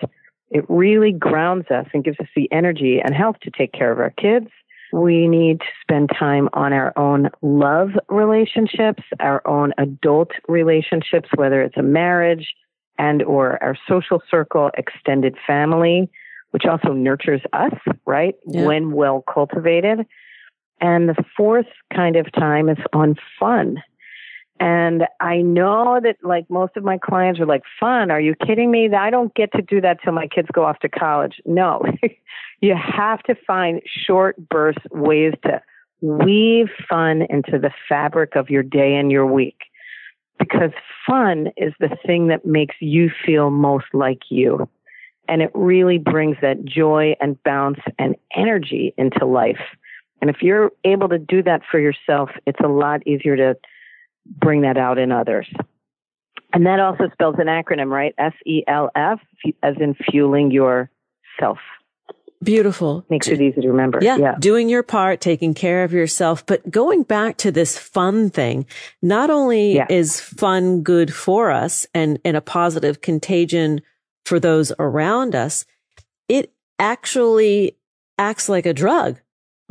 It really grounds us and gives us the energy and health to take care of our kids. We need to spend time on our own love relationships, our own adult relationships, whether it's a marriage and or our social circle, extended family, which also nurtures us, right? Yeah. When well cultivated. And the fourth kind of time is on fun. And I know that like most of my clients are like, fun, are you kidding me? I don't get to do that till my kids go off to college. No, you have to find short burst ways to weave fun into the fabric of your day and your week. Because fun is the thing that makes you feel most like you. And it really brings that joy and bounce and energy into life. And if you're able to do that for yourself, it's a lot easier to bring that out in others. And that also spells an acronym, right? S E L F, as in fueling your self.
Beautiful.
Makes it easy to remember.
Yeah, yeah. Doing your part, taking care of yourself. But going back to this fun thing, not only yeah. is fun good for us and, and a positive contagion for those around us, it actually acts like a drug,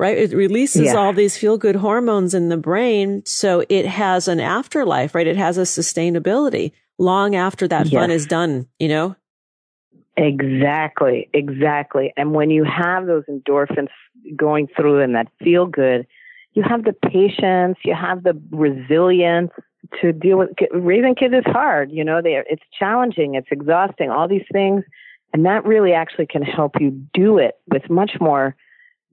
right? It releases yeah. all these feel good hormones in the brain. So it has an afterlife, right? It has a sustainability long after that yes. fun is done, you know?
Exactly, exactly. And when you have those endorphins going through and that feel good, you have the patience, you have the resilience to deal with raising kids is hard. You know, they it's challenging, it's exhausting, all these things, and that really actually can help you do it with much more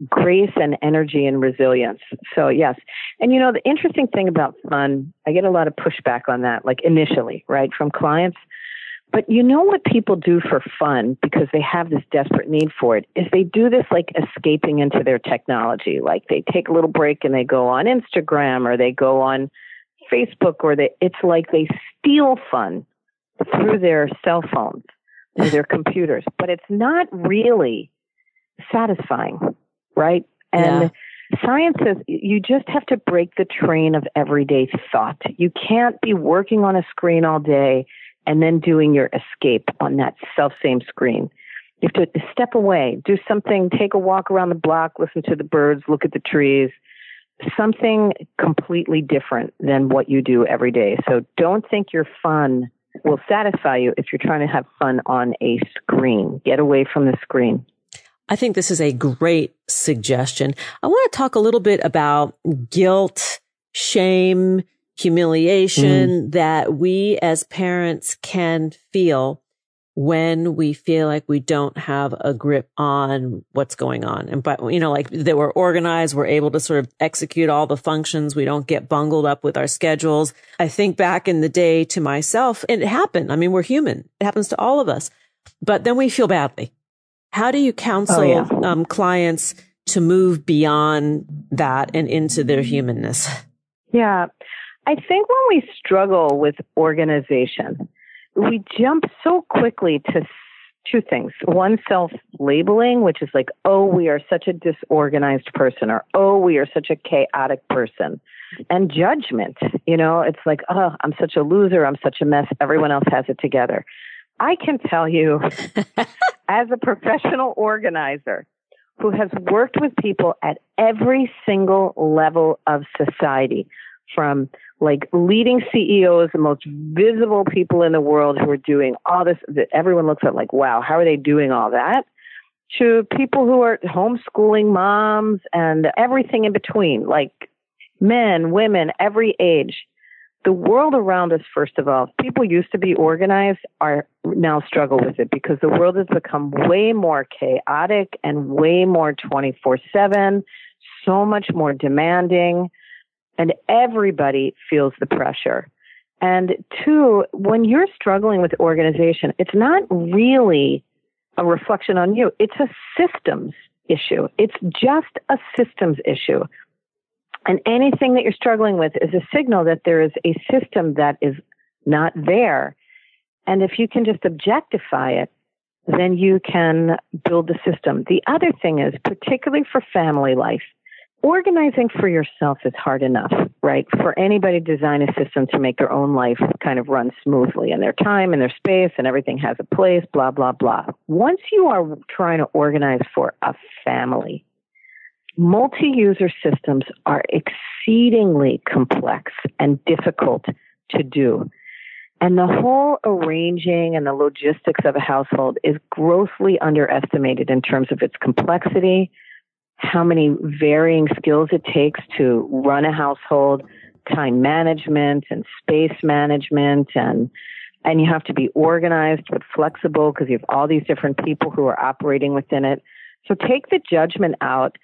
grace and energy and resilience. So yes. And you know, the interesting thing about fun, I get a lot of pushback on that, like initially, right, from clients. But you know what people do for fun because they have this desperate need for it is they do this like escaping into their technology. Like they take a little break and they go on Instagram or they go on Facebook or they, it's like they steal fun through their cell phones or their computers, but it's not really satisfying, right? And yeah. science says you just have to break the train of everyday thought. You can't be working on a screen all day and then doing your escape on that self same screen. You have to step away, do something, take a walk around the block, listen to the birds, look at the trees, something completely different than what you do every day. So don't think your fun will satisfy you if you're trying to have fun on a screen. Get away from the screen.
I think this is a great suggestion. I want to talk a little bit about guilt, shame, humiliation mm. that we as parents can feel when we feel like we don't have a grip on what's going on. And, but, you know, like that we're organized, we're able to sort of execute all the functions. We don't get bungled up with our schedules. I think back in the day to myself, it happened. I mean, we're human. It happens to all of us, but then we feel badly. How do you counsel oh, yeah. um, clients to move beyond that and into their humanness?
Yeah. I think when we struggle with organization, we jump so quickly to two things. One, self labeling, which is like, oh, we are such a disorganized person, or oh, we are such a chaotic person. And judgment, you know, it's like, oh, I'm such a loser, I'm such a mess, everyone else has it together. I can tell you, as a professional organizer who has worked with people at every single level of society, from like leading CEOs, the most visible people in the world who are doing all this that everyone looks at like, wow, how are they doing all that? To people who are homeschooling moms and everything in between, like men, women, every age. The world around us, first of all, people used to be organized are now struggle with it because the world has become way more chaotic and way more 24 7, so much more demanding and everybody feels the pressure. And two, when you're struggling with organization, it's not really a reflection on you. It's a systems issue. It's just a systems issue. And anything that you're struggling with is a signal that there is a system that is not there. And if you can just objectify it, then you can build the system. The other thing is, particularly for family life, organizing for yourself is hard enough, right? For anybody to design a system to make their own life kind of run smoothly and their time and their space and everything has a place, blah, blah, blah. Once you are trying to organize for a family, multi-user systems are exceedingly complex and difficult to do. And the whole arranging and the logistics of a household is grossly underestimated in terms of its complexity, how many varying skills it takes to run a household, time management and space management and and you have to be organized but flexible because you have all these different people who are operating within it. So take the judgment out.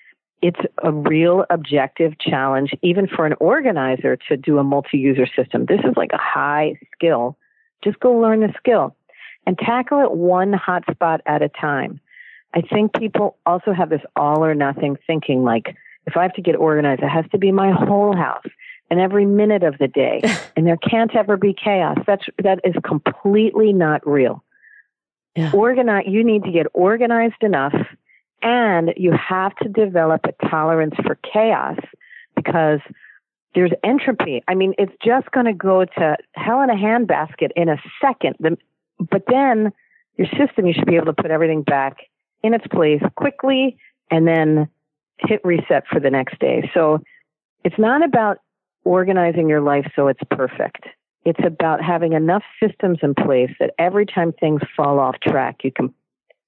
It's a real objective challenge, even for an organizer to do a multi user system. This is like a high skill. Just go learn the skill and tackle it one hotspot at a time. I think people also have this all or nothing thinking like, if I have to get organized, it has to be my whole house. and every minute of the day. and there can't ever be chaos. That's, that is completely not real. Yeah. Organize, you need to get organized enough and you have to develop a tolerance for chaos because there's entropy. I mean, it's just going to go to hell in a handbasket in a second. But then your system, you should be able to put everything back in its place quickly and then hit reset for the next day. So it's not about organizing your life so it's perfect. It's about having enough systems in place that every time things fall off track, you can,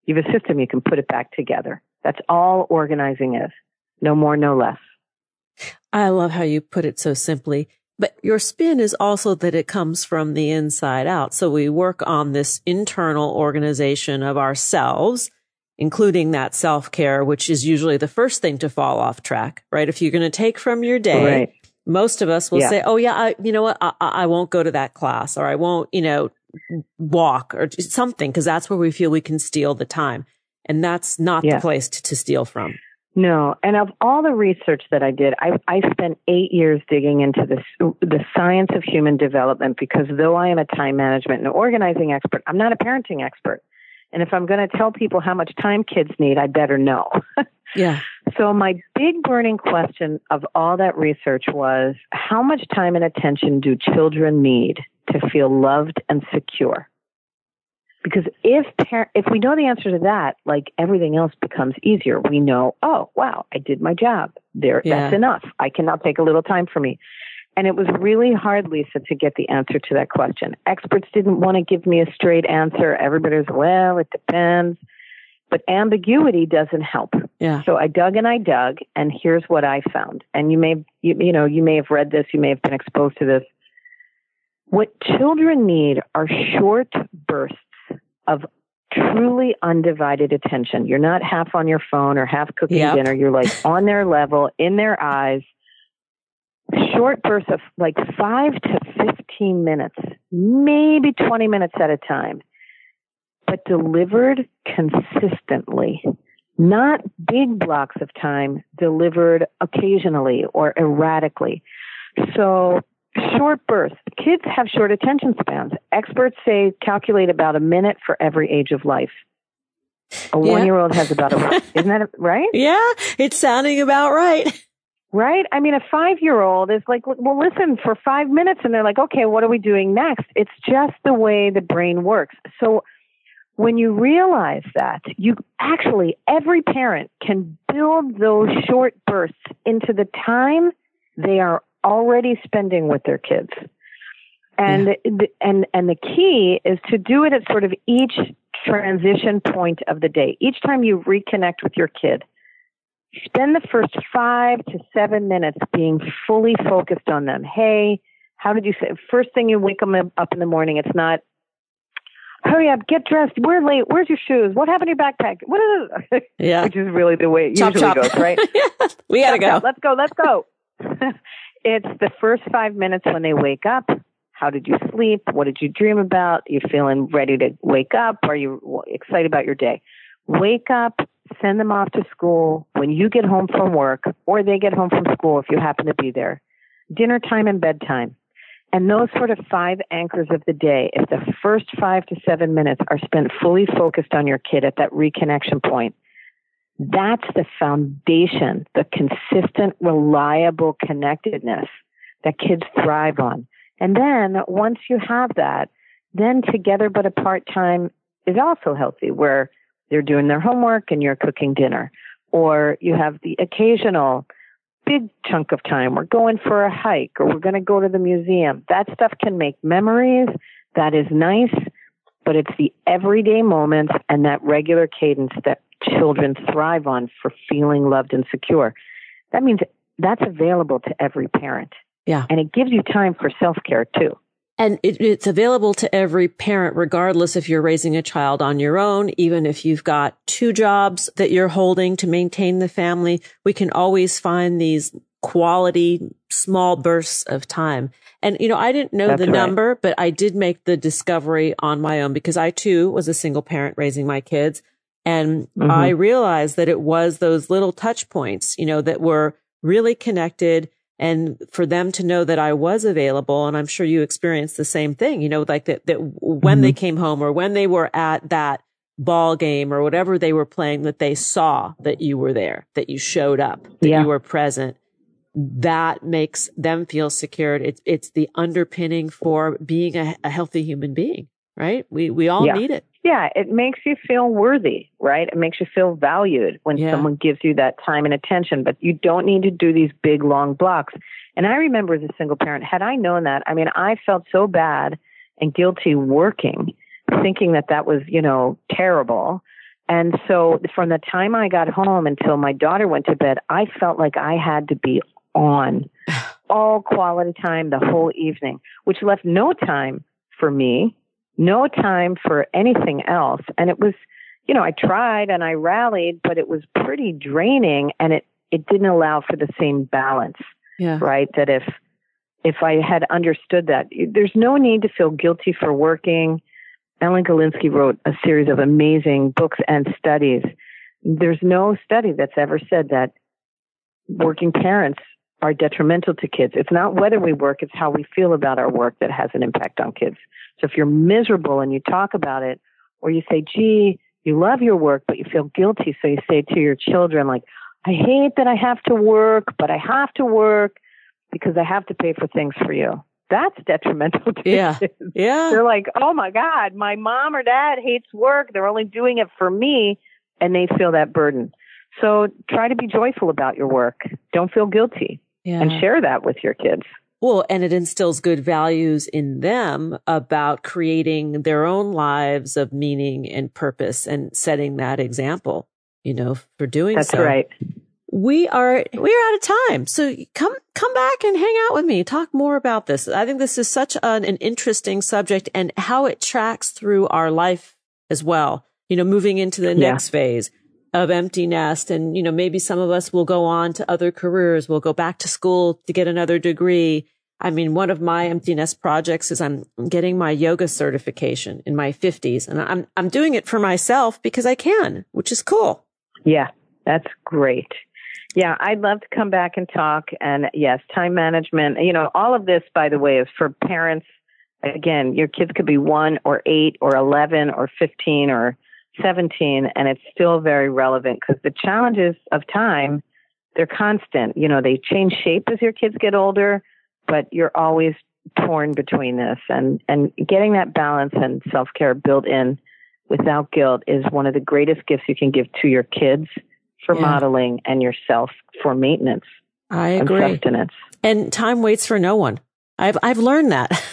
you have a system, you can put it back together. That's all organizing is. No more, no less.
I love how you put it so simply. But your spin is also that it comes from the inside out. So we work on this internal organization of ourselves, including that self care, which is usually the first thing to fall off track, right? If you're going to take from your day, right. most of us will yeah. say, Oh yeah, I, you know what? I, I won't go to that class or I won't, you know, walk or something because that's where we feel we can steal the time. And that's not yeah. the place to, to steal from.
No, and of all the research that I did, I, I spent eight years digging into this, the science of human development because though I am a time management and organizing expert, I'm not a parenting expert. And if I'm going to tell people how much time kids need, I better know.
yeah.
So my big burning question of all that research was how much time and attention do children need to feel loved and secure? Because if par- if we know the answer to that, like everything else becomes easier. We know, oh wow, I did my job. There, yeah. that's enough. I cannot take a little time for me. And it was really hard, Lisa, to get the answer to that question. Experts didn't want to give me a straight answer. Everybody was, well, it depends. But ambiguity doesn't help.
Yeah.
So I dug and I dug, and here's what I found. And you may, you, you know, you may have read this, you may have been exposed to this. What children need are short bursts of truly undivided attention. You're not half on your phone or half cooking yep. dinner. You're like on their level, in their eyes. Short bursts of like five to 15 minutes, maybe 20 minutes at a time, but delivered consistently. Not big blocks of time delivered occasionally or erratically. So short bursts. Kids have short attention spans. Experts say calculate about a minute for every age of life. A yeah. one year old has about a, isn't that right?
Yeah, it's sounding about right.
Right? I mean, a five year old is like, well, listen for five minutes and they're like, okay, what are we doing next? It's just the way the brain works. So when you realize that, you actually, every parent can build those short bursts into the time they are already spending with their kids. And yeah. the, and and the key is to do it at sort of each transition point of the day. Each time you reconnect with your kid, spend the first 5 to 7 minutes being fully focused on them. Hey, how did you say first thing you wake them up in the morning it's not hurry up, get dressed. We're late. Where's your shoes? What happened to your backpack? What is it?
Yeah.
Which is really the way it
chop,
usually
chop.
goes, right?
we gotta go.
Let's go. Let's go. It's the first five minutes when they wake up. How did you sleep? What did you dream about? Are You feeling ready to wake up? Are you excited about your day? Wake up, send them off to school. When you get home from work, or they get home from school if you happen to be there, dinner time and bedtime. And those sort of five anchors of the day, if the first five to seven minutes are spent fully focused on your kid at that reconnection point, that's the foundation, the consistent, reliable connectedness that kids thrive on. And then once you have that, then together but apart time is also healthy where they're doing their homework and you're cooking dinner. Or you have the occasional big chunk of time. We're going for a hike or we're going to go to the museum. That stuff can make memories. That is nice, but it's the everyday moments and that regular cadence that children thrive on for feeling loved and secure. That means that's available to every parent.
Yeah.
And it gives you time for self care too.
And it, it's available to every parent, regardless if you're raising a child on your own, even if you've got two jobs that you're holding to maintain the family. We can always find these quality small bursts of time. And, you know, I didn't know That's the right. number, but I did make the discovery on my own because I too was a single parent raising my kids. And mm-hmm. I realized that it was those little touch points, you know, that were really connected and for them to know that I was available. And I'm sure you experienced the same thing, you know, like that, that when mm-hmm. they came home or when they were at that ball game or whatever they were playing, that they saw that you were there, that you showed up, that yeah. you were present. That makes them feel secured. It's, it's the underpinning for being a, a healthy human being, right? We, we all yeah. need it.
Yeah, it makes you feel worthy, right? It makes you feel valued when yeah. someone gives you that time and attention, but you don't need to do these big, long blocks. And I remember as a single parent, had I known that, I mean, I felt so bad and guilty working, thinking that that was, you know, terrible. And so from the time I got home until my daughter went to bed, I felt like I had to be on all quality time the whole evening, which left no time for me no time for anything else. And it was, you know, I tried and I rallied, but it was pretty draining and it, it didn't allow for the same balance. Yeah. Right. That if, if I had understood that, there's no need to feel guilty for working. Ellen Galinsky wrote a series of amazing books and studies. There's no study that's ever said that working parents are detrimental to kids. It's not whether we work, it's how we feel about our work that has an impact on kids. So if you're miserable and you talk about it, or you say, gee, you love your work, but you feel guilty. So you say to your children, like, I hate that I have to work, but I have to work because I have to pay for things for you. That's detrimental to
yeah.
kids.
Yeah.
They're like, oh my God, my mom or dad hates work. They're only doing it for me. And they feel that burden. So try to be joyful about your work. Don't feel guilty yeah. and share that with your kids.
Well, and it instills good values in them about creating their own lives of meaning and purpose and setting that example, you know, for doing
That's
so.
That's right.
We are, we are out of time. So come, come back and hang out with me. Talk more about this. I think this is such an, an interesting subject and how it tracks through our life as well. You know, moving into the yeah. next phase of empty nest. And, you know, maybe some of us will go on to other careers. We'll go back to school to get another degree. I mean, one of my empty nest projects is I'm getting my yoga certification in my fifties and I'm, I'm doing it for myself because I can, which is cool.
Yeah, that's great. Yeah, I'd love to come back and talk. And yes, time management, you know, all of this, by the way, is for parents. Again, your kids could be one or eight or 11 or 15 or 17 and it's still very relevant because the challenges of time they're constant you know they change shape as your kids get older but you're always torn between this and and getting that balance and self-care built in without guilt is one of the greatest gifts you can give to your kids for yeah. modeling and yourself for maintenance
I agree.
And sustenance.
And time waits for no one. I've I've learned that.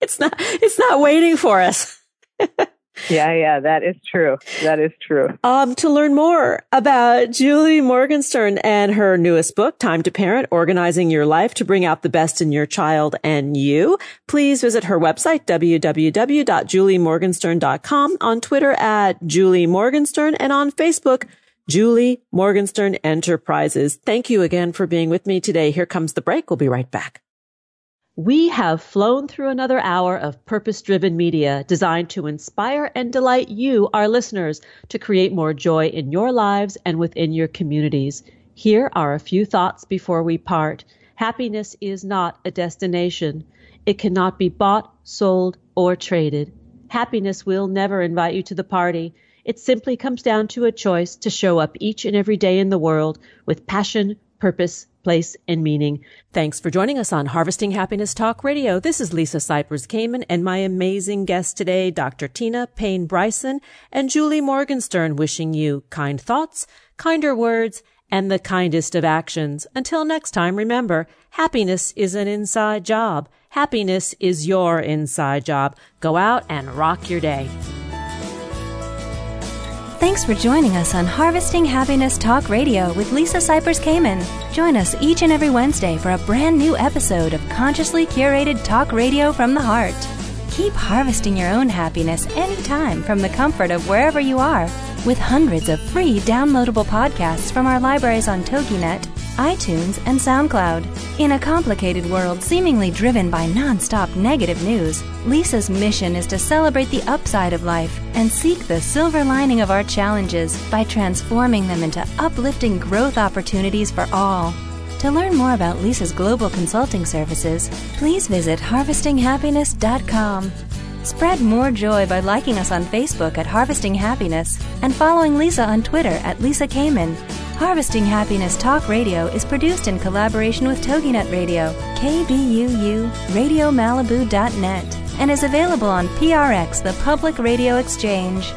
It's not it's not waiting for us.
Yeah, yeah, that is true. That is true.
Um, to learn more about Julie Morgenstern and her newest book, Time to Parent, Organizing Your Life to Bring Out the Best in Your Child and You, please visit her website, www.juliemorgenstern.com, on Twitter at Julie Morgenstern, and on Facebook, Julie Morgenstern Enterprises. Thank you again for being with me today. Here comes the break. We'll be right back.
We have flown through another hour of purpose driven media designed to inspire and delight you, our listeners, to create more joy in your lives and within your communities. Here are a few thoughts before we part. Happiness is not a destination. It cannot be bought, sold, or traded. Happiness will never invite you to the party. It simply comes down to a choice to show up each and every day in the world with passion, purpose, place, and meaning.
Thanks for joining us on Harvesting Happiness Talk Radio. This is Lisa Cypers Kamen and my amazing guest today, Dr. Tina Payne Bryson and Julie Morgenstern, wishing you kind thoughts, kinder words, and the kindest of actions. Until next time, remember, happiness is an inside job. Happiness is your inside job. Go out and rock your day.
Thanks for joining us on Harvesting Happiness Talk Radio with Lisa Cypers Kamen. Join us each and every Wednesday for a brand new episode of consciously curated talk radio from the heart. Keep harvesting your own happiness anytime from the comfort of wherever you are with hundreds of free downloadable podcasts from our libraries on TogiNet iTunes, and SoundCloud. In a complicated world seemingly driven by nonstop negative news, Lisa's mission is to celebrate the upside of life and seek the silver lining of our challenges by transforming them into uplifting growth opportunities for all. To learn more about Lisa's global consulting services, please visit harvestinghappiness.com. Spread more joy by liking us on Facebook at Harvesting Happiness and following Lisa on Twitter at Lisa Kamen. Harvesting Happiness Talk Radio is produced in collaboration with TogiNet Radio, KBUU, RadioMalibu.net, and is available on PRX, the Public Radio Exchange.